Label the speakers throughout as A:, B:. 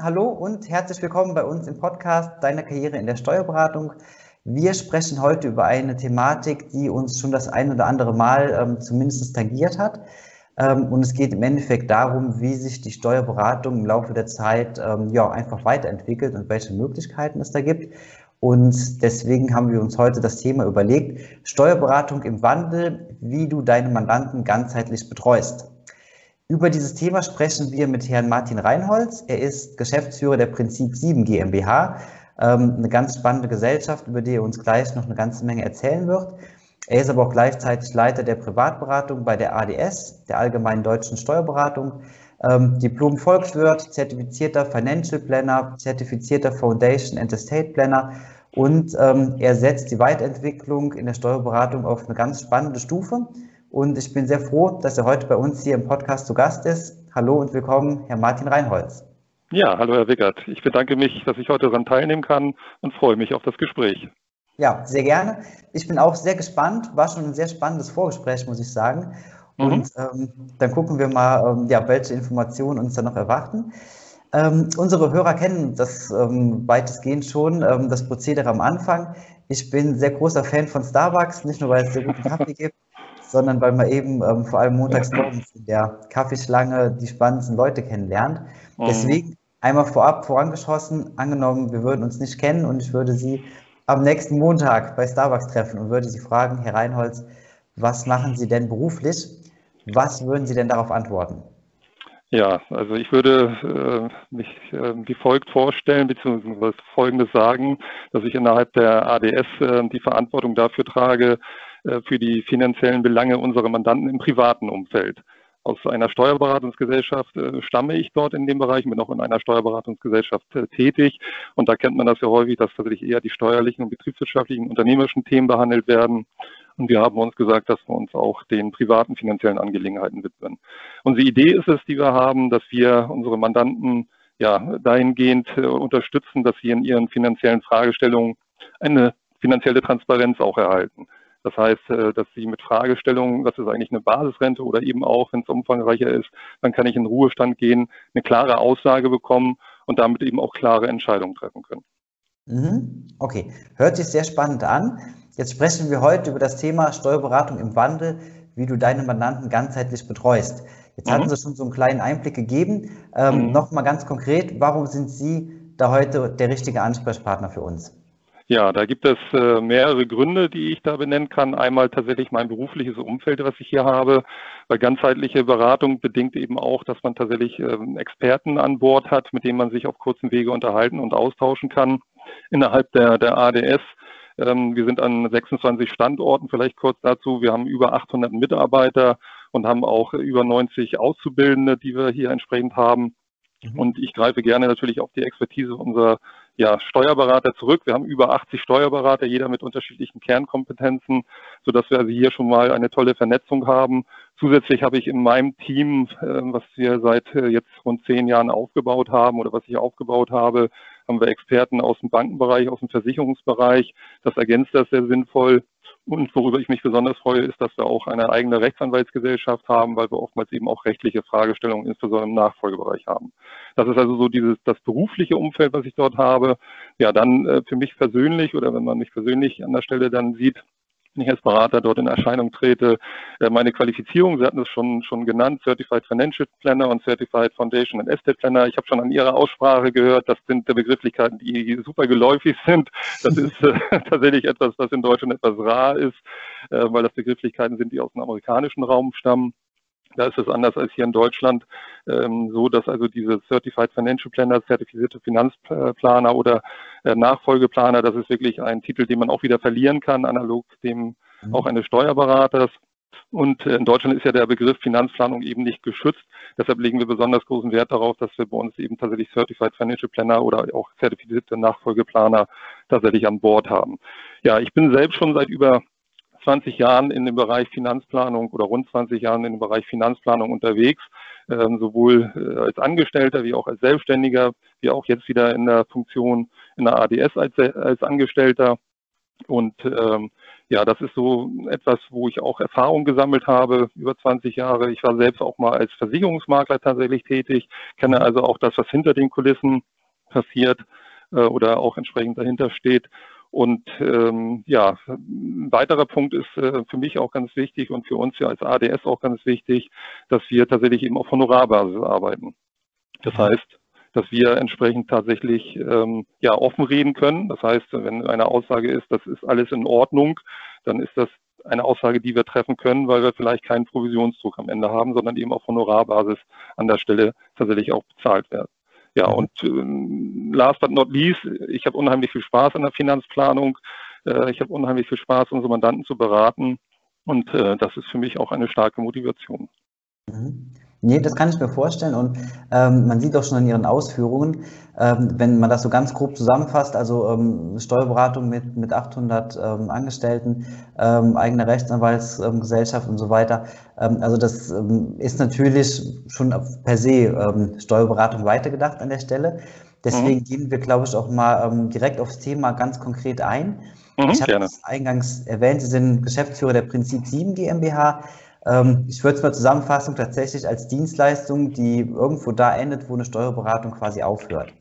A: Hallo und herzlich willkommen bei uns im Podcast Deine Karriere in der Steuerberatung. Wir sprechen heute über eine Thematik, die uns schon das ein oder andere Mal ähm, zumindest tangiert hat. Ähm, und es geht im Endeffekt darum, wie sich die Steuerberatung im Laufe der Zeit ähm, ja, einfach weiterentwickelt und welche Möglichkeiten es da gibt. Und deswegen haben wir uns heute das Thema überlegt, Steuerberatung im Wandel, wie du deine Mandanten ganzheitlich betreust. Über dieses Thema sprechen wir mit Herrn Martin Reinholz. Er ist Geschäftsführer der Prinzip 7 GmbH, ähm, eine ganz spannende Gesellschaft, über die er uns gleich noch eine ganze Menge erzählen wird. Er ist aber auch gleichzeitig Leiter der Privatberatung bei der ADS, der Allgemeinen Deutschen Steuerberatung, ähm, Diplom-Volkswirt, zertifizierter Financial Planner, zertifizierter Foundation and Estate Planner und ähm, er setzt die Weiterentwicklung in der Steuerberatung auf eine ganz spannende Stufe. Und ich bin sehr froh, dass er heute bei uns hier im Podcast zu Gast ist. Hallo und willkommen, Herr Martin Reinholz.
B: Ja, hallo Herr Wickert. Ich bedanke mich, dass ich heute daran teilnehmen kann und freue mich auf das Gespräch.
A: Ja, sehr gerne. Ich bin auch sehr gespannt. War schon ein sehr spannendes Vorgespräch, muss ich sagen. Mhm. Und ähm, dann gucken wir mal, ähm, ja, welche Informationen uns da noch erwarten. Ähm, unsere Hörer kennen das ähm, weitestgehend schon, ähm, das Prozedere am Anfang. Ich bin sehr großer Fan von Starbucks, nicht nur weil es sehr guten Kaffee gibt, sondern weil man eben ähm, vor allem montags morgens in der Kaffeeschlange die spannendsten Leute kennenlernt. Mhm. Deswegen einmal vorab vorangeschossen, angenommen, wir würden uns nicht kennen und ich würde Sie am nächsten Montag bei Starbucks treffen und würde Sie fragen, Herr Reinholz, was machen Sie denn beruflich? Was würden Sie denn darauf antworten?
B: Ja, also ich würde äh, mich äh, wie folgt vorstellen, beziehungsweise Folgendes sagen, dass ich innerhalb der ADS äh, die Verantwortung dafür trage, für die finanziellen Belange unserer Mandanten im privaten Umfeld. Aus einer Steuerberatungsgesellschaft äh, stamme ich dort in dem Bereich, bin auch in einer Steuerberatungsgesellschaft äh, tätig. Und da kennt man das ja häufig, dass tatsächlich eher die steuerlichen und betriebswirtschaftlichen, unternehmerischen Themen behandelt werden. Und wir haben uns gesagt, dass wir uns auch den privaten finanziellen Angelegenheiten widmen. Unsere Idee ist es, die wir haben, dass wir unsere Mandanten ja dahingehend äh, unterstützen, dass sie in ihren finanziellen Fragestellungen eine finanzielle Transparenz auch erhalten. Das heißt, äh, dass Sie mit Fragestellungen, was ist eigentlich eine Basisrente oder eben auch, wenn es umfangreicher ist, dann kann ich in Ruhestand gehen, eine klare Aussage bekommen und damit eben auch klare Entscheidungen treffen können.
A: Mhm. Okay, hört sich sehr spannend an. Jetzt sprechen wir heute über das Thema Steuerberatung im Wandel, wie du deine Mandanten ganzheitlich betreust. Jetzt mhm. hatten Sie schon so einen kleinen Einblick gegeben. Ähm, mhm. Nochmal ganz konkret, warum sind Sie da heute der richtige Ansprechpartner für uns?
B: Ja, da gibt es äh, mehrere Gründe, die ich da benennen kann. Einmal tatsächlich mein berufliches Umfeld, was ich hier habe, weil ganzheitliche Beratung bedingt eben auch, dass man tatsächlich ähm, Experten an Bord hat, mit denen man sich auf kurzen Wege unterhalten und austauschen kann. Innerhalb der, der ADS ähm, wir sind an 26 Standorten, vielleicht kurz dazu. Wir haben über 800 Mitarbeiter und haben auch über 90 Auszubildende, die wir hier entsprechend haben. Mhm. Und ich greife gerne natürlich auf die Expertise unserer ja, Steuerberater zurück. Wir haben über 80 Steuerberater, jeder mit unterschiedlichen Kernkompetenzen, sodass wir also hier schon mal eine tolle Vernetzung haben. Zusätzlich habe ich in meinem Team, äh, was wir seit äh, jetzt rund zehn Jahren aufgebaut haben oder was ich aufgebaut habe, haben wir Experten aus dem Bankenbereich, aus dem Versicherungsbereich. Das ergänzt das sehr sinnvoll. Und worüber ich mich besonders freue, ist, dass wir auch eine eigene Rechtsanwaltsgesellschaft haben, weil wir oftmals eben auch rechtliche Fragestellungen, insbesondere im Nachfolgebereich haben. Das ist also so dieses, das berufliche Umfeld, was ich dort habe. Ja, dann äh, für mich persönlich oder wenn man mich persönlich an der Stelle dann sieht, ich als Berater dort in Erscheinung trete. Äh, meine Qualifizierung, Sie hatten es schon, schon genannt, Certified Financial Planner und Certified Foundation and Estate Planner. Ich habe schon an Ihrer Aussprache gehört, das sind Begrifflichkeiten, die super geläufig sind. Das ist äh, tatsächlich etwas, was in Deutschland etwas rar ist, äh, weil das Begrifflichkeiten sind, die aus dem amerikanischen Raum stammen. Da ist es anders als hier in Deutschland ähm, so, dass also diese Certified Financial Planner, zertifizierte Finanzplaner oder äh, Nachfolgeplaner, das ist wirklich ein Titel, den man auch wieder verlieren kann, analog dem mhm. auch eines Steuerberaters. Und äh, in Deutschland ist ja der Begriff Finanzplanung eben nicht geschützt. Deshalb legen wir besonders großen Wert darauf, dass wir bei uns eben tatsächlich Certified Financial Planner oder auch zertifizierte Nachfolgeplaner tatsächlich an Bord haben. Ja, ich bin selbst schon seit über 20 Jahren in dem Bereich Finanzplanung oder rund 20 Jahren in dem Bereich Finanzplanung unterwegs, ähm, sowohl äh, als Angestellter wie auch als Selbstständiger, wie auch jetzt wieder in der Funktion in der ADS als, als Angestellter. Und ähm, ja, das ist so etwas, wo ich auch Erfahrung gesammelt habe, über 20 Jahre. Ich war selbst auch mal als Versicherungsmakler tatsächlich tätig, kenne also auch das, was hinter den Kulissen passiert äh, oder auch entsprechend dahinter steht. Und ähm, ja, ein weiterer Punkt ist äh, für mich auch ganz wichtig und für uns ja als ADS auch ganz wichtig, dass wir tatsächlich eben auf Honorarbasis arbeiten. Das heißt, dass wir entsprechend tatsächlich ähm, ja offen reden können. Das heißt, wenn eine Aussage ist, das ist alles in Ordnung, dann ist das eine Aussage, die wir treffen können, weil wir vielleicht keinen Provisionsdruck am Ende haben, sondern eben auf Honorarbasis an der Stelle tatsächlich auch bezahlt werden. Ja, und ähm, last but not least, ich habe unheimlich viel Spaß an der Finanzplanung. Äh, ich habe unheimlich viel Spaß, unsere Mandanten zu beraten. Und äh, das ist für mich auch eine starke Motivation.
A: Mhm. Nee, das kann ich mir vorstellen und ähm, man sieht auch schon in Ihren Ausführungen, ähm, wenn man das so ganz grob zusammenfasst, also ähm, Steuerberatung mit, mit 800 ähm, Angestellten, ähm, eigene Rechtsanwaltsgesellschaft und so weiter. Ähm, also das ist natürlich schon per se Steuerberatung weitergedacht an der Stelle. Deswegen mhm. gehen wir, glaube ich, auch mal direkt aufs Thema ganz konkret ein. Mhm, ich habe es eingangs erwähnt, Sie sind Geschäftsführer der Prinzip 7 GmbH. Ähm, ich würde es mal Zusammenfassung tatsächlich als Dienstleistung, die irgendwo da endet, wo eine Steuerberatung quasi aufhört.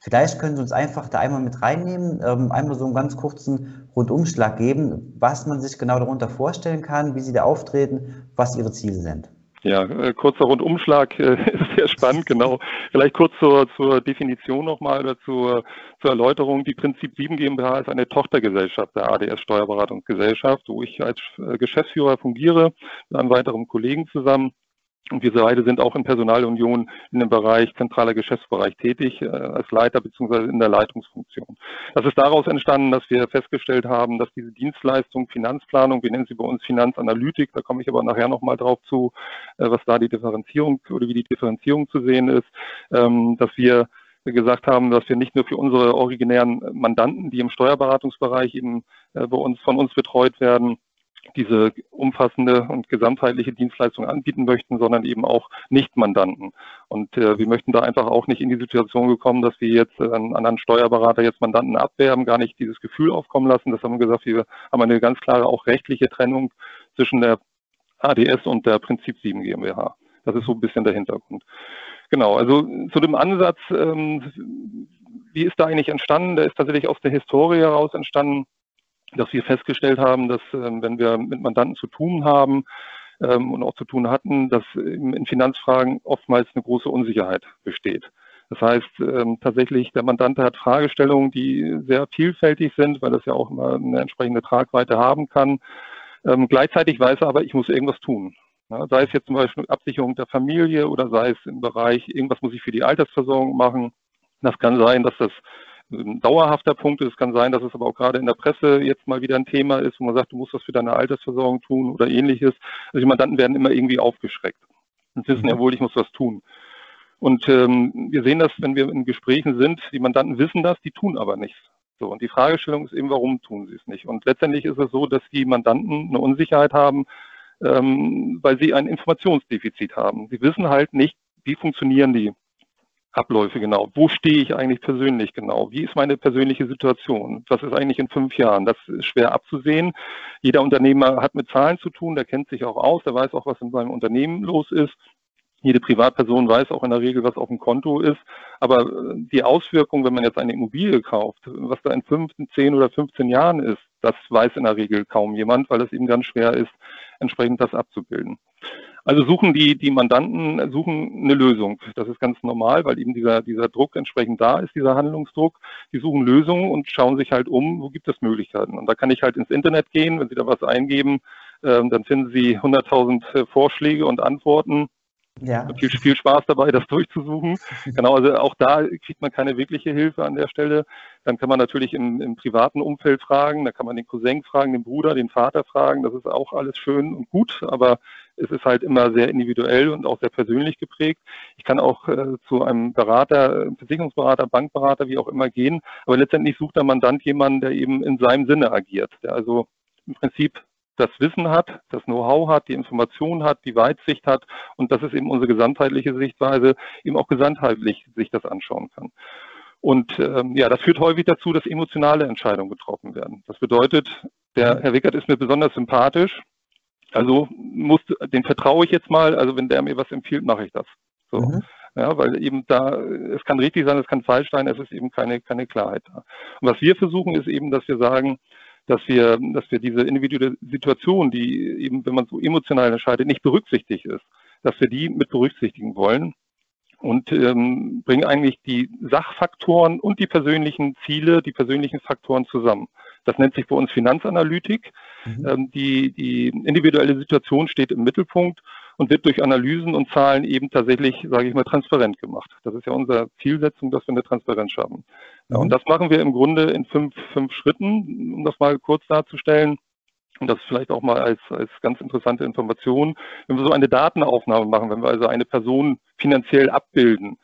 A: Vielleicht können Sie uns einfach da einmal mit reinnehmen, ähm, einmal so einen ganz kurzen Rundumschlag geben, was man sich genau darunter vorstellen kann, wie Sie da auftreten, was Ihre Ziele sind.
B: Ja, äh, kurzer Rundumschlag äh, ist sehr spannend, genau. Vielleicht kurz zur, zur Definition nochmal oder zur, zur Erläuterung. Die Prinzip 7 GmbH ist eine Tochtergesellschaft der ADS Steuerberatungsgesellschaft, wo ich als äh, Geschäftsführer fungiere mit einem weiteren Kollegen zusammen. Und wir beide sind auch in Personalunion in dem Bereich zentraler Geschäftsbereich tätig, äh, als Leiter beziehungsweise in der Leitungsfunktion. Das ist daraus entstanden, dass wir festgestellt haben, dass diese Dienstleistung Finanzplanung, wir nennen sie bei uns Finanzanalytik, da komme ich aber nachher nochmal drauf zu, äh, was da die Differenzierung oder wie die Differenzierung zu sehen ist, ähm, dass wir gesagt haben, dass wir nicht nur für unsere originären Mandanten, die im Steuerberatungsbereich eben äh, bei uns von uns betreut werden, diese umfassende und gesamtheitliche Dienstleistung anbieten möchten, sondern eben auch Nicht-Mandanten. Und äh, wir möchten da einfach auch nicht in die Situation gekommen, dass wir jetzt äh, einen anderen Steuerberater jetzt Mandanten abwerben, gar nicht dieses Gefühl aufkommen lassen. Das haben wir gesagt, wir haben eine ganz klare auch rechtliche Trennung zwischen der ADS und der Prinzip 7 GmbH. Das ist so ein bisschen der Hintergrund. Genau, also zu dem Ansatz, ähm, wie ist da eigentlich entstanden? Der ist tatsächlich aus der Historie heraus entstanden dass wir festgestellt haben, dass ähm, wenn wir mit Mandanten zu tun haben ähm, und auch zu tun hatten, dass in Finanzfragen oftmals eine große Unsicherheit besteht. Das heißt, ähm, tatsächlich, der Mandant hat Fragestellungen, die sehr vielfältig sind, weil das ja auch immer eine entsprechende Tragweite haben kann. gleichzeitig weiß er aber, ich muss irgendwas tun. sei es jetzt zum Beispiel Absicherung der Familie oder sei es im Bereich, irgendwas muss ich für die Altersversorgung machen. Das kann sein, dass das ein dauerhafter Punkt ist. Es kann sein, dass es aber auch gerade in der Presse jetzt mal wieder ein Thema ist, wo man sagt, du musst was für deine Altersversorgung tun oder ähnliches. Also die Mandanten werden immer irgendwie aufgeschreckt und wissen ja mhm. wohl, ich muss was tun. Und ähm, wir sehen das, wenn wir in Gesprächen sind, die Mandanten wissen das, die tun aber nichts. So, und die Fragestellung ist eben, warum tun sie es nicht? Und letztendlich ist es so, dass die Mandanten eine Unsicherheit haben, ähm, weil sie ein Informationsdefizit haben. Sie wissen halt nicht, wie funktionieren die Abläufe genau? Wo stehe ich eigentlich persönlich genau? Wie ist meine persönliche Situation? Was ist eigentlich in fünf Jahren? Das ist schwer abzusehen. Jeder Unternehmer hat mit Zahlen zu tun, der kennt sich auch aus, der weiß auch, was in seinem Unternehmen los ist. Jede Privatperson weiß auch in der Regel, was auf dem Konto ist. Aber äh, die Auswirkung, wenn man jetzt eine Immobilie kauft, was da in fünf, zehn oder 15 Jahren ist, das weiß in der Regel kaum jemand, weil es eben ganz schwer ist, entsprechend das abzubilden. Also suchen die, die Mandanten suchen eine Lösung. Das ist ganz normal, weil eben dieser, dieser Druck entsprechend da ist, dieser Handlungsdruck. Die suchen Lösungen und schauen sich halt um, wo gibt es Möglichkeiten. Und da kann ich halt ins Internet gehen, wenn Sie da was eingeben, äh, dann finden Sie 100.000 äh, Vorschläge und Antworten. Ja. Viel, viel Spaß dabei, das durchzusuchen. Genau, also auch da kriegt man keine wirkliche Hilfe an der Stelle. Dann kann man natürlich im, im, privaten Umfeld fragen, da kann man den Cousin fragen, den Bruder, den Vater fragen. Das ist auch alles schön und gut, aber es ist halt immer sehr individuell und auch sehr persönlich geprägt. Ich kann auch äh, zu einem Berater, Versicherungsberater, Bankberater, wie auch immer gehen, aber letztendlich sucht der Mandant jemanden, der eben in seinem Sinne agiert, der also im Prinzip das Wissen hat, das Know-how hat, die Information hat, die Weitsicht hat und das ist eben unsere gesamtheitliche Sichtweise, eben auch gesamtheitlich sich das anschauen kann. Und ähm, ja, das führt häufig dazu, dass emotionale Entscheidungen getroffen werden. Das bedeutet, Der Herr Wickert ist mir besonders sympathisch. Also muss, den vertraue ich jetzt mal. Also wenn der mir was empfiehlt, mache ich das. So. Mhm. Ja, weil eben da, es kann richtig sein, es kann falsch sein, es ist eben keine, keine Klarheit da. Und was wir versuchen, ist eben, dass wir sagen, dass wir, dass wir diese individuelle Situation, die eben, wenn man so emotional entscheidet, nicht berücksichtigt ist, dass wir die mit berücksichtigen wollen und ähm, bringen eigentlich die Sachfaktoren und die persönlichen Ziele, die persönlichen Faktoren zusammen. Das nennt sich bei uns Finanzanalytik. Mhm. Ähm, die, die individuelle Situation steht im Mittelpunkt und wird durch Analysen und Zahlen eben tatsächlich, sage ich mal, transparent gemacht. Das ist ja unsere Zielsetzung, dass wir eine Transparenz schaffen. Ja, und mhm. das machen wir im Grunde in fünf, fünf Schritten, um das mal kurz darzustellen. Und das vielleicht auch mal als, als ganz interessante Information. Wenn wir so eine Datenaufnahme machen, wenn wir also eine Person finanziell abbilden,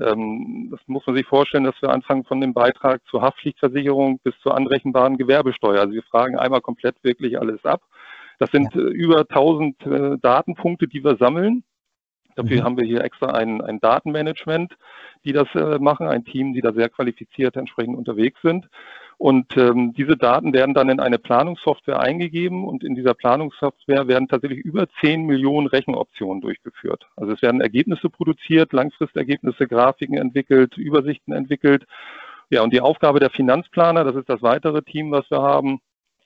B: ähm, das muss man sich vorstellen, dass wir anfangen von dem Beitrag zur Haftpflichtversicherung bis zur anrechenbaren Gewerbesteuer. Also wir fragen einmal komplett wirklich alles ab das sind ja. Äh, über 1000 äh, Datenpunkte, die wir sammeln. Dafür mhm. haben wir hier extra ein, ein Datenmanagement, die das äh, machen, ein Team, die da sehr qualifiziert entsprechend unterwegs sind. Und ähm, diese Daten werden dann in eine Planungssoftware eingegeben und in dieser Planungssoftware werden tatsächlich über 10 Millionen Rechenoptionen durchgeführt. Also es werden Ergebnisse produziert, Langfristergebnisse, Grafiken entwickelt, Übersichten entwickelt. Ja, und die Aufgabe der Finanzplaner, das ist das weitere Team, was wir haben,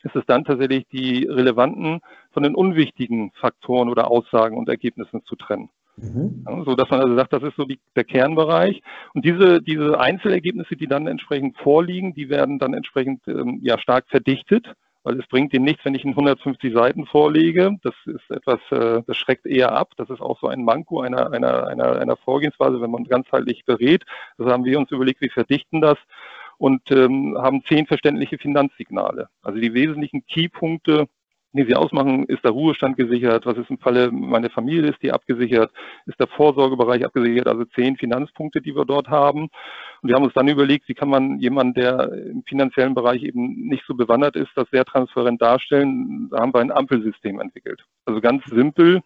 B: ist es dann tatsächlich die relevanten von den unwichtigen Faktoren oder Aussagen und Ergebnissen zu trennen. Mhm. So dass man also sagt, das ist so die, der Kernbereich. Und diese, diese Einzelergebnisse, die dann entsprechend vorliegen, die werden dann entsprechend ähm, ja stark verdichtet, weil es bringt ihnen nichts, wenn ich in 150 Seiten vorlege. Das ist etwas, äh, das schreckt eher ab. Das ist auch so ein Manko einer, einer, einer, einer Vorgehensweise, wenn man ganzheitlich berät. Das haben wir uns überlegt, wir verdichten das und ähm, haben zehn verständliche Finanzsignale. Also die wesentlichen Keypunkte, die sie ausmachen, ist der Ruhestand gesichert, was ist im Falle meiner Familie, ist die abgesichert, ist der Vorsorgebereich abgesichert, also zehn Finanzpunkte, die wir dort haben. Und wir haben uns dann überlegt, wie kann man jemanden, der im finanziellen Bereich eben nicht so bewandert ist, das sehr transparent darstellen. Da haben wir ein Ampelsystem entwickelt. Also ganz simpel,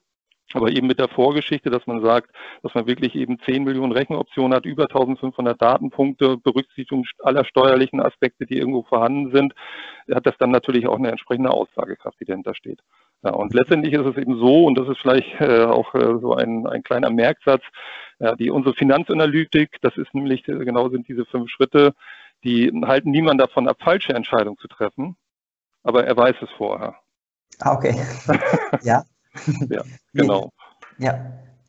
B: aber eben mit der Vorgeschichte, dass man sagt, dass man wirklich eben 10 Millionen Rechenoptionen hat, über 1500 Datenpunkte, Berücksichtigung aller steuerlichen Aspekte, die irgendwo vorhanden sind, hat das dann natürlich auch eine entsprechende Aussagekraft, die dahinter steht. Ja, und letztendlich ist es eben so, und das ist vielleicht äh, auch äh, so ein, ein kleiner Merksatz, ja, die unsere Finanzanalytik, das ist nämlich, äh, genau sind diese fünf Schritte, die halten niemand davon ab, falsche Entscheidungen zu treffen, aber er weiß es vorher.
A: Ah, okay. ja.
B: ja, genau.
A: Ja,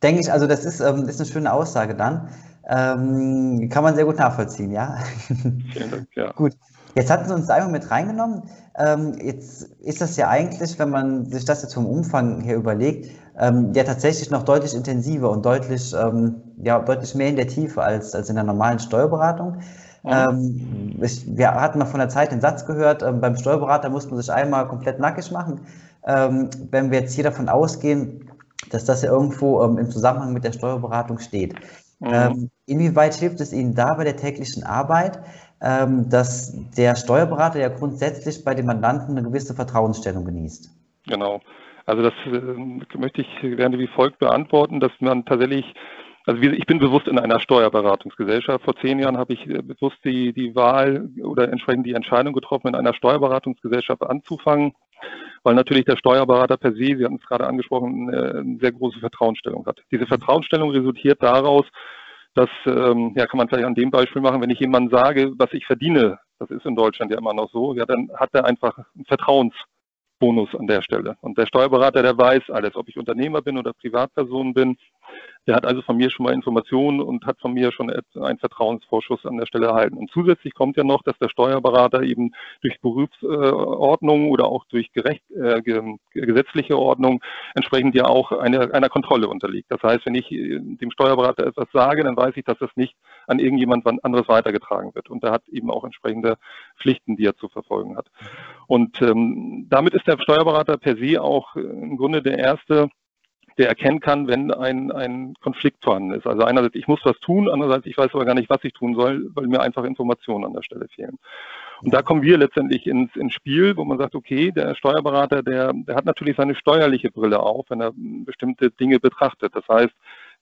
A: denke ich, also das ist, ähm, ist eine schöne Aussage dann. Ähm, kann man sehr gut nachvollziehen, ja. Vielen Dank, ja. gut. Jetzt hatten Sie uns einmal mit reingenommen. Ähm, jetzt ist das ja eigentlich, wenn man sich das jetzt vom Umfang her überlegt, ähm, ja tatsächlich noch deutlich intensiver und deutlich, ähm, ja, deutlich mehr in der Tiefe als, als in der normalen Steuerberatung. Mhm. Ähm, ich, wir hatten mal von der Zeit den Satz gehört, ähm, beim Steuerberater muss man sich einmal komplett nackig machen ähm, wenn wir jetzt hier davon ausgehen, dass das ja irgendwo ähm, im Zusammenhang mit der Steuerberatung steht. Mhm. Ähm, inwieweit hilft es Ihnen da bei der täglichen Arbeit, ähm, dass der Steuerberater ja grundsätzlich bei dem Mandanten eine gewisse Vertrauensstellung genießt?
B: Genau. Also das äh, möchte ich gerne wie folgt beantworten, dass man tatsächlich also ich bin bewusst in einer Steuerberatungsgesellschaft. Vor zehn Jahren habe ich äh, bewusst die, die Wahl oder entsprechend die Entscheidung getroffen, in einer Steuerberatungsgesellschaft anzufangen weil natürlich der Steuerberater per se, Sie hatten es gerade angesprochen, eine sehr große Vertrauensstellung hat. Diese Vertrauensstellung resultiert daraus, dass, ähm, ja, kann man vielleicht an dem Beispiel machen, wenn ich jemandem sage, was ich verdiene, das ist in Deutschland ja immer noch so, ja, dann hat er einfach einen Vertrauensbonus an der Stelle. Und der Steuerberater, der weiß alles, ob ich Unternehmer bin oder Privatperson bin, der hat also von mir schon mal Informationen und hat von mir schon einen Vertrauensvorschuss an der Stelle erhalten. Und zusätzlich kommt ja noch, dass der Steuerberater eben durch Berufsordnung oder auch durch gerecht, äh, gesetzliche Ordnung entsprechend ja auch eine, einer Kontrolle unterliegt. Das heißt, wenn ich äh, dem Steuerberater etwas sage, dann weiß ich, dass das nicht an irgendjemand anderes weitergetragen wird. Und er hat eben auch entsprechende Pflichten, die er zu verfolgen hat. Und ähm, damit ist der Steuerberater per se auch äh, im Grunde der erste, der erkennen kann, wenn ein, ein Konflikt vorhanden ist. Also einerseits, ich muss was tun, andererseits, ich weiß aber gar nicht, was ich tun soll, weil mir einfach Informationen an der Stelle fehlen. Und da kommen wir letztendlich ins, ins Spiel, wo man sagt, okay, der Steuerberater, der, der hat natürlich seine steuerliche Brille auf, wenn er bestimmte Dinge betrachtet. Das heißt,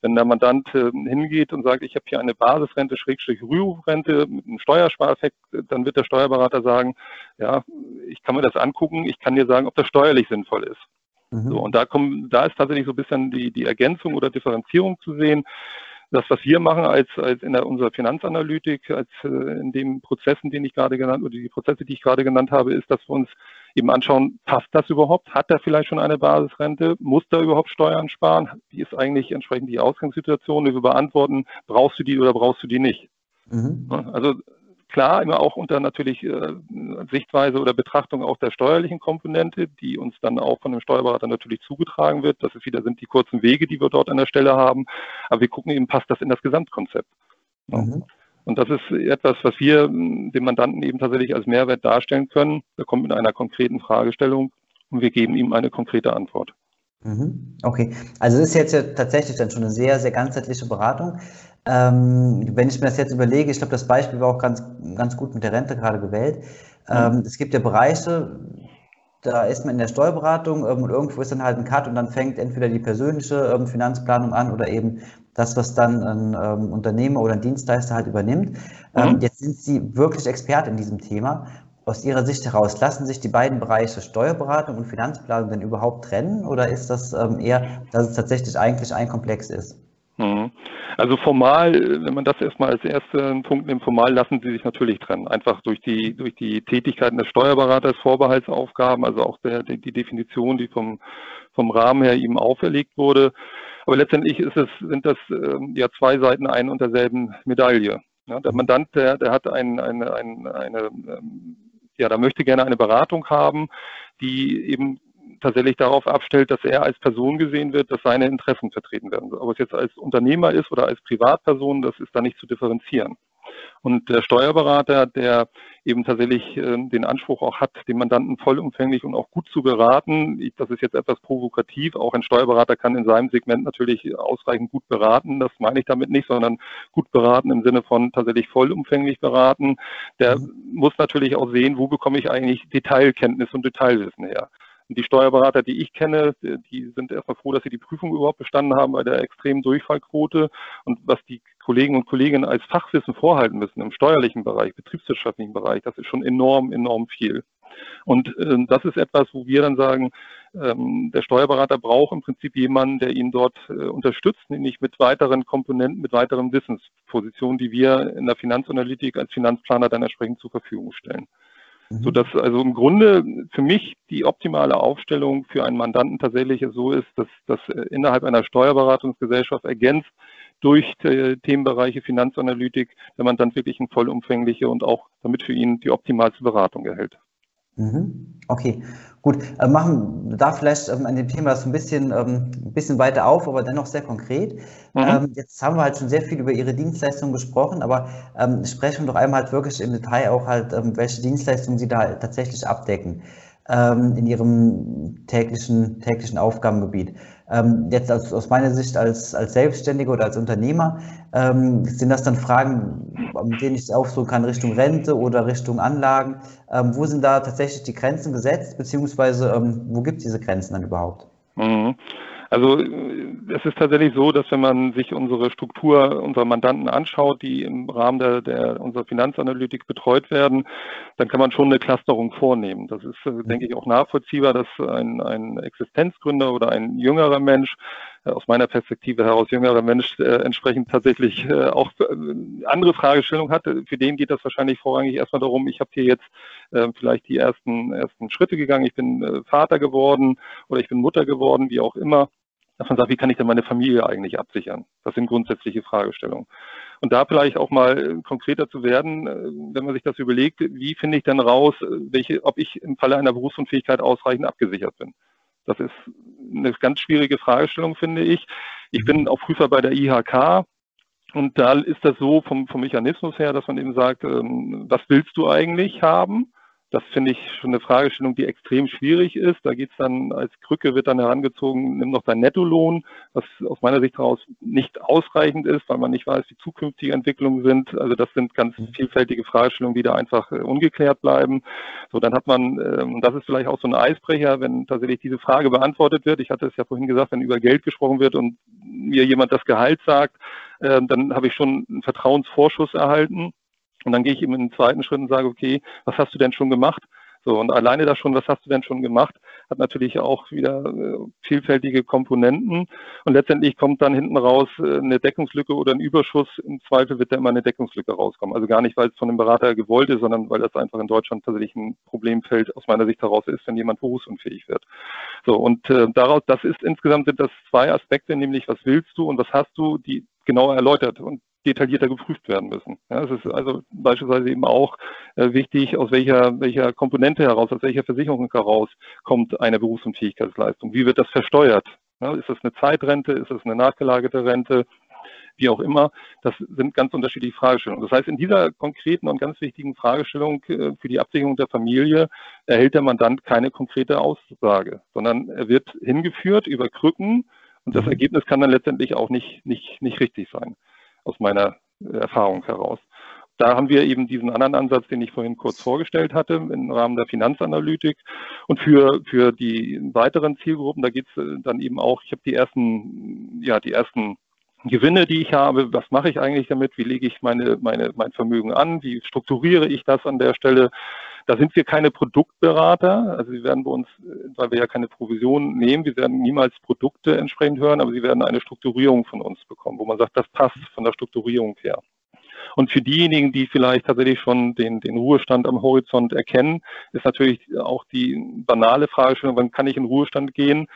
B: Wenn der Mandant äh, hingeht und sagt, ich habe hier eine Basisrente, Schrägstrich Rüruprente mit einem Steuerspareffekt, dann wird der Steuerberater sagen, ja, ich kann mir das angucken, ich kann dir sagen, ob das steuerlich sinnvoll ist. Mhm. So, und da kommen, da ist tatsächlich so ein bisschen die, die Ergänzung oder Differenzierung zu sehen. Das, was wir machen als, als in der, unserer Finanzanalytik, als äh, in den Prozessen, den ich gerade genannt oder die Prozesse, die ich gerade genannt habe, ist, dass wir uns eben anschauen, passt das überhaupt? Hat er vielleicht schon eine Basisrente? Muss er überhaupt Steuern sparen? Wie ist eigentlich entsprechend die Ausgangssituation? Wir beantworten, brauchst du die oder brauchst du die nicht? Mhm. Also klar, immer auch unter natürlich äh, Sichtweise oder Betrachtung auch der steuerlichen Komponente, die uns dann auch von dem Steuerberater natürlich zugetragen wird. Das ist wieder sind die kurzen Wege, die wir dort an der Stelle haben. Aber wir gucken eben, passt das in das Gesamtkonzept. Mhm. Und das ist etwas, was wir hm, dem Mandanten eben tatsächlich als Mehrwert darstellen können. Er kommt mit einer konkreten Fragestellung und wir geben ihm eine konkrete Antwort.
A: Mhm. Okay, also es ist jetzt ja tatsächlich dann schon eine sehr, sehr ganzheitliche Beratung. Ähm, wenn ich mir das jetzt überlege, ich glaube, das Beispiel war auch ganz, ganz gut mit der Rente gerade gewählt. Ähm, es gibt ja Bereiche, da ist man in der Steuerberatung ähm, und irgendwo ist dann halt ein Cut und dann fängt entweder die persönliche ähm, Finanzplanung an oder eben das, was dann ein ähm, Unternehmer oder ein Dienstleister halt übernimmt. Ähm, mhm. Jetzt sind Sie wirklich Experte in diesem Thema. Aus Ihrer Sicht heraus, lassen sich die beiden Bereiche Steuerberatung und Finanzplanung denn überhaupt trennen oder ist das eher, dass es tatsächlich eigentlich ein Komplex ist?
B: Mhm. Also formal, wenn man das erstmal als ersten Punkt nimmt, formal lassen sie sich natürlich trennen. Einfach durch die, durch die Tätigkeiten des Steuerberaters, Vorbehaltsaufgaben, also auch der, die, Definition, die vom, vom Rahmen her ihm auferlegt wurde. Aber letztendlich ist es, sind das ähm, ja zwei Seiten ein und derselben Medaille. Ja, der Mandant, der, der hat ein, eine, eine, eine, ähm, ja, da möchte gerne eine Beratung haben, die eben tatsächlich darauf abstellt, dass er als Person gesehen wird, dass seine Interessen vertreten werden. Ob es jetzt als Unternehmer ist oder als Privatperson, das ist da nicht zu differenzieren. Und der Steuerberater, der eben tatsächlich äh, den Anspruch auch hat, den Mandanten vollumfänglich und auch gut zu beraten, das ist jetzt etwas provokativ, auch ein Steuerberater kann in seinem Segment natürlich ausreichend gut beraten, das meine ich damit nicht, sondern gut beraten im Sinne von tatsächlich vollumfänglich beraten. Der mhm. muss natürlich auch sehen, wo bekomme ich eigentlich Detailkenntnis und Detailwissen her. Und die Steuerberater, die ich kenne, die sind erstmal froh, dass sie die Prüfung überhaupt bestanden haben bei der extremen Durchfallquote. Und was die Kollegen und Kolleginnen als Fachwissen vorhalten müssen im steuerlichen Bereich, betriebswirtschaftlichen Bereich, das ist schon enorm, enorm viel. Und äh, das ist etwas, wo wir dann sagen, ähm, der Steuerberater braucht im Prinzip jemanden, der ihn dort äh, unterstützt, nämlich mit weiteren Komponenten, mit weiteren Wissenspositionen, die wir in der Finanzanalytik als Finanzplaner dann entsprechend zur Verfügung stellen. Mhm. Sodass also im Grunde für mich die optimale Aufstellung für einen Mandanten tatsächlich so ist, dass das äh, innerhalb einer Steuerberatungsgesellschaft ergänzt durch Themenbereiche Finanzanalytik der Mandant wirklich eine vollumfängliche und auch damit für ihn die optimalste Beratung erhält.
A: Mhm. Okay, gut. Äh, machen da vielleicht ähm, an dem Thema das ein bisschen, ähm, ein bisschen weiter auf, aber dennoch sehr konkret. Mhm. Ähm, jetzt haben wir halt schon sehr viel über Ihre Dienstleistungen gesprochen, aber ähm, sprechen wir doch einmal halt wirklich im Detail auch halt, ähm, welche Dienstleistungen Sie da tatsächlich abdecken ähm, in Ihrem täglichen, täglichen Aufgabengebiet. Ähm, jetzt aus, aus, meiner Sicht als, als Selbstständiger oder als Unternehmer, ähm, sind das dann Fragen, mit denen ich aufsuchen kann, Richtung Rente oder Richtung Anlagen? Ähm, wo sind da tatsächlich die Grenzen gesetzt, beziehungsweise ähm, wo gibt es diese Grenzen dann überhaupt?
B: Mhm. Also äh, es ist tatsächlich so, dass wenn man sich unsere Struktur unserer Mandanten anschaut, die im Rahmen der, der unserer Finanzanalytik betreut werden, dann kann man schon eine Clusterung vornehmen. Das ist, äh, denke ich, auch nachvollziehbar, dass ein, ein Existenzgründer oder ein jüngerer Mensch aus meiner Perspektive heraus jüngerer Mensch äh, entsprechend tatsächlich äh, auch äh, andere Fragestellungen hat. Für den geht das wahrscheinlich vorrangig erstmal darum, ich habe hier jetzt äh, vielleicht die ersten, ersten Schritte gegangen, ich bin äh, Vater geworden oder ich bin Mutter geworden, wie auch immer dass man sagt, wie kann ich denn meine Familie eigentlich absichern? Das sind grundsätzliche Fragestellungen. Und da vielleicht auch mal äh, konkreter zu werden, äh, wenn man sich das überlegt, wie finde ich denn raus, äh, welche, ob ich im Falle einer Berufsunfähigkeit ausreichend abgesichert bin? Das ist eine ganz schwierige Fragestellung, finde ich. Ich bin auch Prüfer bei der IHK. Und da ist das so vom, vom Mechanismus her, dass man eben sagt, ähm, was willst du eigentlich haben? Das finde ich schon eine Fragestellung, die extrem schwierig ist. Da geht es dann, als Krücke wird dann herangezogen, nimm noch deinen Nettolohn, was aus meiner Sicht heraus nicht ausreichend ist, weil man nicht weiß, wie zukünftige Entwicklungen sind. Also das sind ganz mhm. vielfältige Fragestellungen, die da einfach äh, ungeklärt bleiben. So, dann hat man, ähm, das ist vielleicht auch so ein Eisbrecher, wenn tatsächlich diese Frage beantwortet wird. Ich hatte es ja vorhin gesagt, wenn über Geld gesprochen wird und mir jemand das Gehalt sagt, äh, dann habe ich schon einen Vertrauensvorschuss erhalten. Und dann gehe ich eben in den zweiten Schritt und sage, okay, was hast du denn schon gemacht? So, und alleine das schon, was hast du denn schon gemacht, hat natürlich auch wieder äh, vielfältige Komponenten. Und letztendlich kommt dann hinten raus äh, eine Deckungslücke oder ein Überschuss. Im Zweifel wird da immer eine Deckungslücke rauskommen. Also gar nicht, weil es von dem Berater gewollt ist, sondern weil das einfach in Deutschland tatsächlich ein Problemfeld aus meiner Sicht heraus ist, wenn jemand berufsunfähig wird. So, und äh, daraus, das ist insgesamt sind das zwei Aspekte, nämlich was willst du und was hast du, die genauer erläutert und detaillierter geprüft werden müssen. Ja, es ist also beispielsweise eben auch äh, wichtig, aus welcher, welcher Komponente heraus, aus welcher Versicherung heraus kommt eine Berufsunfähigkeitsleistung. Wie wird das versteuert? Ja, ist das eine Zeitrente? Ist das eine nachgelagerte Rente? Wie auch immer. Das sind ganz unterschiedliche Fragestellungen. Das heißt, in dieser konkreten und ganz wichtigen Fragestellung äh, für die Absicherung der Familie erhält der Mandant keine konkrete Aussage, sondern er wird hingeführt über Krücken und das mhm. Ergebnis kann dann letztendlich auch nicht, nicht, nicht richtig sein aus meiner äh, Erfahrung heraus. Da haben wir eben diesen anderen Ansatz, den ich vorhin kurz vorgestellt hatte, im Rahmen der Finanzanalytik. Und für, für die weiteren Zielgruppen, da geht es äh, dann eben auch, ich habe die ersten, ja, die ersten Gewinne, die ich habe, was mache ich eigentlich damit, wie lege ich meine, meine, mein Vermögen an, wie strukturiere ich das an der Stelle. Da sind wir keine Produktberater, also Sie werden bei uns, weil wir ja keine Provision nehmen, wir werden niemals Produkte entsprechend hören, aber Sie werden eine Strukturierung von uns bekommen, wo man sagt, das passt von der Strukturierung her. Und für diejenigen, die vielleicht tatsächlich schon den, den Ruhestand am Horizont erkennen, ist natürlich auch die banale Fragestellung, wann kann ich in Ruhestand gehen?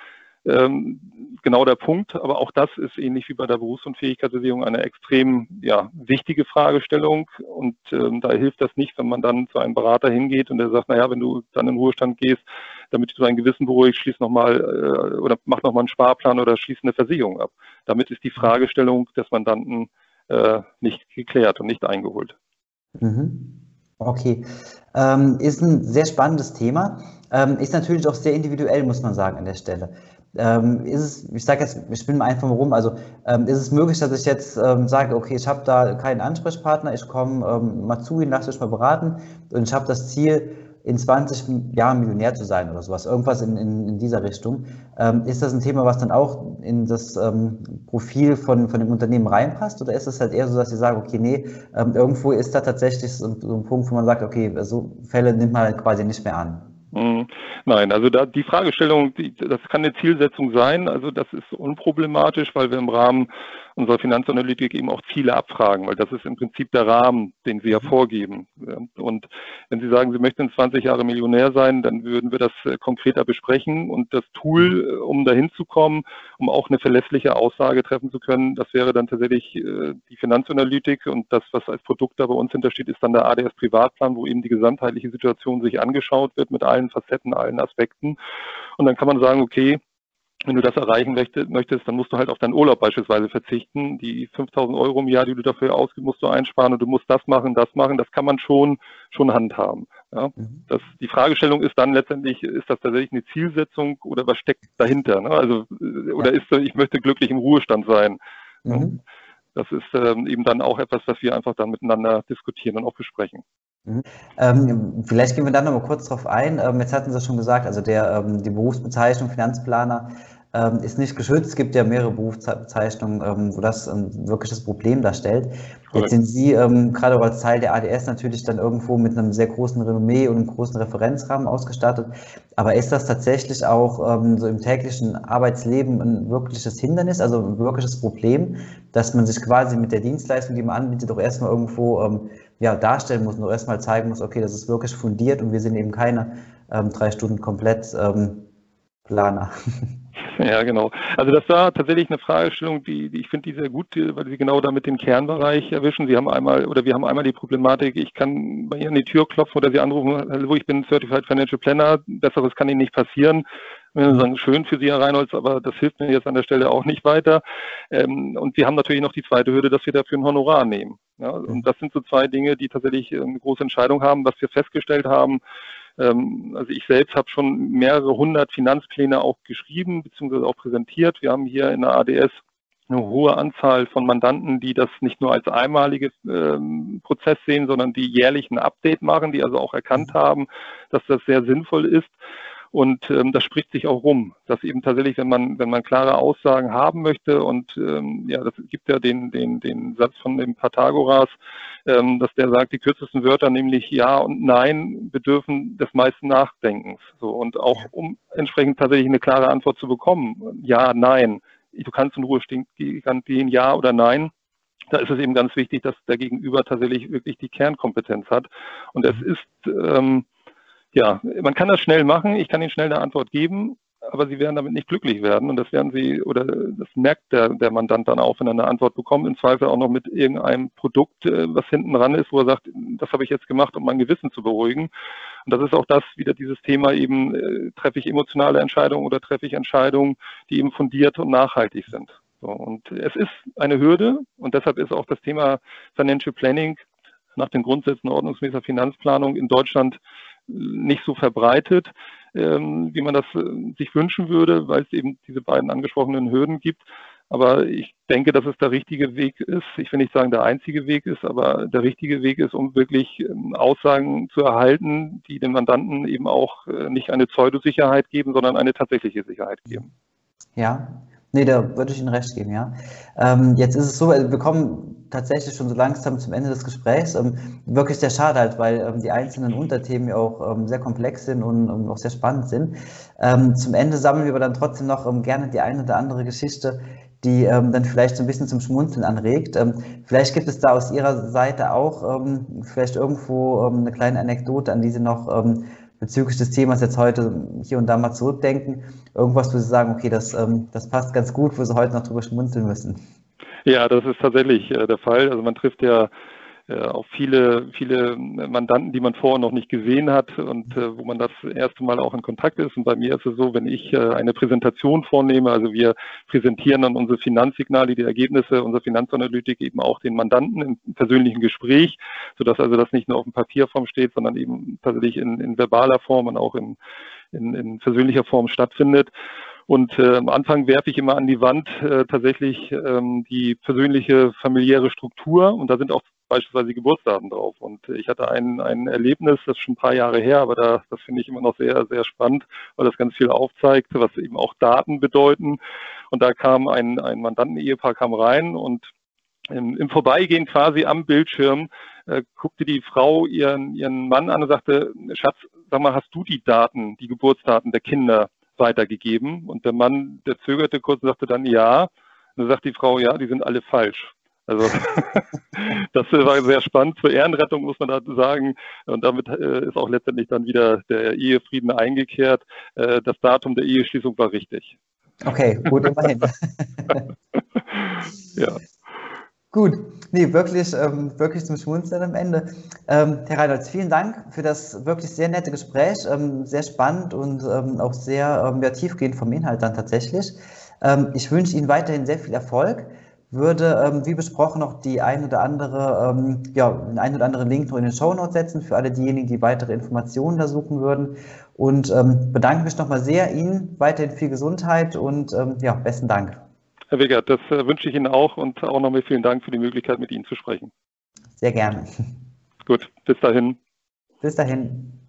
B: Ähm, genau der Punkt. Aber auch das ist ähnlich wie bei der Berufsunfähigkeitsversicherung eine extrem ja, wichtige Fragestellung. Und ähm, da hilft das nicht, wenn man dann zu einem Berater hingeht und der sagt, naja, wenn du dann in Ruhestand gehst, damit du dein Gewissen beruhigst, schließ nochmal äh, oder mach nochmal einen Sparplan oder schließ eine Versicherung ab. Damit ist die Fragestellung des Mandanten äh, nicht geklärt und nicht eingeholt.
A: Mhm. Okay, ähm, ist ein sehr spannendes Thema. Ähm, ist natürlich auch sehr individuell, muss man sagen, an der Stelle. Ähm, ist es, ich sage jetzt, ich bin einfach mal rum, also ähm, ist es möglich, dass ich jetzt ähm, sage, okay, ich habe da keinen Ansprechpartner, ich komme ähm, mal zu Ihnen, lasst euch mal beraten und ich habe das Ziel, in 20 Jahren Millionär zu sein oder sowas, irgendwas in, in, in dieser Richtung. Ähm, ist das ein Thema, was dann auch in das ähm, Profil von, von dem Unternehmen reinpasst oder ist es halt eher so, dass Sie sagen, okay, nee, irgendwo ist da tatsächlich so, so ein Punkt, wo man sagt, okay, so Fälle nimmt man halt quasi nicht mehr an?
B: Mhm. Nein, also da die Fragestellung, die, das kann eine Zielsetzung sein. Also das ist unproblematisch, weil wir im Rahmen unserer Finanzanalytik eben auch Ziele abfragen, weil das ist im Prinzip der Rahmen, den Sie ja mhm. vorgeben. Und wenn Sie sagen, Sie möchten in 20 Jahre Millionär sein, dann würden wir das äh, konkreter besprechen. Und das Tool, mhm. äh, um dahin zu kommen, um auch eine verlässliche Aussage treffen zu können, das wäre dann tatsächlich äh, die Finanzanalytik. Und das, was als Produkt da bei uns hintersteht, ist dann der ADS Privatplan, wo eben die gesamtheitliche Situation sich angeschaut wird mit allen Facetten, allen Aspekten. Und dann kann man sagen, okay, wenn du das erreichen möchtest, dann musst du halt auf deinen Urlaub beispielsweise verzichten. Die 5000 Euro im Jahr, die du dafür ausgibst, musst du einsparen und du musst das machen, das machen. Das kann man schon, schon handhaben. Ja? Mhm. Das, die Fragestellung ist dann letztendlich, ist das tatsächlich eine Zielsetzung oder was steckt dahinter? Ne? Also, äh, oder ist, ich möchte glücklich im Ruhestand sein. Mhm. Das ist ähm, eben dann auch etwas, was wir einfach dann miteinander diskutieren und auch besprechen.
A: Mhm. Ähm, vielleicht gehen wir dann noch mal kurz drauf ein. Ähm, jetzt hatten Sie schon gesagt, also der, ähm, die Berufsbezeichnung Finanzplaner ähm, ist nicht geschützt. Es gibt ja mehrere Berufsbezeichnungen, ähm, wo das ein wirkliches Problem darstellt. Jetzt sind Sie ähm, gerade auch als Teil der ADS natürlich dann irgendwo mit einem sehr großen Renommee und einem großen Referenzrahmen ausgestattet. Aber ist das tatsächlich auch ähm, so im täglichen Arbeitsleben ein wirkliches Hindernis, also ein wirkliches Problem, dass man sich quasi mit der Dienstleistung, die man anbietet, doch erstmal irgendwo ähm, ja, darstellen muss und auch erstmal zeigen muss, okay, das ist wirklich fundiert und wir sind eben keine ähm, drei Stunden komplett ähm, Planer.
B: Ja, genau. Also das war tatsächlich eine Fragestellung, die, die ich finde die sehr gut, weil Sie genau damit den Kernbereich erwischen. Sie haben einmal oder wir haben einmal die Problematik, ich kann bei Ihnen die Tür klopfen oder Sie anrufen, hallo, ich bin Certified Financial Planner, besseres kann Ihnen nicht passieren. Wir sagen, schön für Sie, Herr Reinholz, aber das hilft mir jetzt an der Stelle auch nicht weiter. Ähm, und wir haben natürlich noch die zweite Hürde, dass wir dafür ein Honorar nehmen. Ja, und das sind so zwei Dinge, die tatsächlich eine große Entscheidung haben. Was wir festgestellt haben, Ähm, also ich selbst habe schon mehrere hundert Finanzpläne auch geschrieben bzw. auch präsentiert. Wir haben hier in der ADS eine hohe Anzahl von Mandanten, die das nicht nur als einmalige ähm, Prozess sehen, sondern die jährlich ein Update machen, die also auch erkannt mhm. haben, dass das sehr sinnvoll ist. Und ähm, das spricht sich auch rum, dass eben tatsächlich, wenn man, wenn man klare Aussagen haben möchte, und ähm, ja, das gibt ja den, den, den Satz von dem Pythagoras, ähm, dass der sagt, die kürzesten Wörter, nämlich Ja und Nein, bedürfen des meisten Nachdenkens. So, und auch um entsprechend tatsächlich eine klare Antwort zu bekommen, Ja, Nein, du kannst in Ruhe stehen, gehen, Ja oder Nein, da ist es eben ganz wichtig, dass der Gegenüber tatsächlich wirklich die Kernkompetenz hat. Und es ist, ähm, ja, man kann das schnell machen, ich kann Ihnen schnell eine Antwort geben, aber Sie werden damit nicht glücklich werden und das werden Sie, oder das merkt der, der Mandant dann auch, wenn er eine Antwort bekommt, im Zweifel auch noch mit irgendeinem Produkt, äh, was hinten dran ist, wo er sagt, das habe ich jetzt gemacht, um mein Gewissen zu beruhigen. Und das ist auch das, wieder dieses Thema eben, äh, treffe ich emotionale Entscheidungen oder treffe ich Entscheidungen, die eben fundiert und nachhaltig sind. So, und es ist eine Hürde und deshalb ist auch das Thema Financial Planning nach den Grundsätzen ordnungsmäßiger Finanzplanung in Deutschland nicht so verbreitet, ähm, wie man das äh, sich wünschen würde, weil es eben diese beiden angesprochenen Hürden gibt. Aber ich denke, dass es der richtige Weg ist. Ich will nicht sagen, der einzige Weg ist, aber der richtige Weg ist, um wirklich ähm, Aussagen zu erhalten, die dem Mandanten eben auch äh, nicht eine Pseudosicherheit geben, sondern eine tatsächliche Sicherheit geben.
A: Ja, Nee, da würde ich Ihnen recht geben, ja. Ähm, jetzt ist es so, wir kommen tatsächlich schon so langsam zum Ende des Gesprächs. Ähm, wirklich sehr schade halt, weil ähm, die einzelnen Unterthemen ja auch ähm, sehr komplex sind und, auch sehr spannend sind. Zum Ende sammeln wir aber dann trotzdem noch gerne die eine oder andere Geschichte, die dann vielleicht so ein bisschen zum Schmunzeln anregt. vielleicht gibt es da aus Ihrer Seite auch vielleicht irgendwo eine kleine Anekdote, an die Sie noch bezüglich des Themas jetzt heute hier und da mal zurückdenken? Irgendwas, wo Sie sagen, okay, das, das passt ganz gut, wo Sie heute noch drüber schmunzeln müssen?
B: Ja, das ist tatsächlich äh, der Fall. Also man trifft ja äh, auch viele, viele Mandanten, die man vorher noch nicht gesehen hat und äh, wo man das erste Mal auch in Kontakt ist. Und bei mir ist es so, wenn ich äh, eine Präsentation vornehme, also wir präsentieren dann unsere Finanzsignale, die Ergebnisse unserer Finanzanalytik eben auch den Mandanten im persönlichen Gespräch, sodass also das nicht nur auf dem Papierform steht, sondern eben tatsächlich in, in verbaler Form und auch in, in, in persönlicher Form stattfindet. Und äh, am Anfang werfe ich immer an die Wand äh, tatsächlich ähm, die persönliche familiäre Struktur und da sind auch beispielsweise Geburtsdaten drauf. Und ich hatte ein, ein Erlebnis, das ist schon ein paar Jahre her, aber da, das finde ich immer noch sehr, sehr spannend, weil das ganz viel aufzeigt, was eben auch Daten bedeuten. Und da kam ein, ein Mandanten-Ehepaar kam rein und im, im Vorbeigehen quasi am Bildschirm äh, guckte die Frau ihren, ihren Mann an und sagte, Schatz, sag mal, hast du die Daten, die Geburtsdaten der Kinder weitergegeben? Und der Mann, der zögerte kurz und sagte dann ja. Und dann sagt die Frau, ja, die sind alle falsch. Also das war sehr spannend. Zur Ehrenrettung muss man da sagen. Und damit äh, ist auch letztendlich dann wieder der Ehefrieden eingekehrt. Äh, das Datum der Eheschließung war richtig.
A: Okay, gut, immerhin. ja. Gut, nee, wirklich, ähm, wirklich zum Schmunzeln am Ende. Ähm, Herr Reinholz, vielen Dank für das wirklich sehr nette Gespräch, ähm, sehr spannend und ähm, auch sehr ähm, ja, tiefgehend vom Inhalt dann tatsächlich. Ähm, ich wünsche Ihnen weiterhin sehr viel Erfolg würde, wie besprochen, noch die ein oder andere, ja, den ein oder anderen Link noch in den Show Notes setzen für alle diejenigen, die weitere Informationen da suchen würden. Und bedanke mich nochmal sehr Ihnen, weiterhin viel Gesundheit und ja, besten Dank.
B: Herr Wiggert, das äh, wünsche ich Ihnen auch und auch nochmal vielen Dank für die Möglichkeit, mit Ihnen zu sprechen.
A: Sehr gerne.
B: Gut, bis dahin.
A: Bis dahin.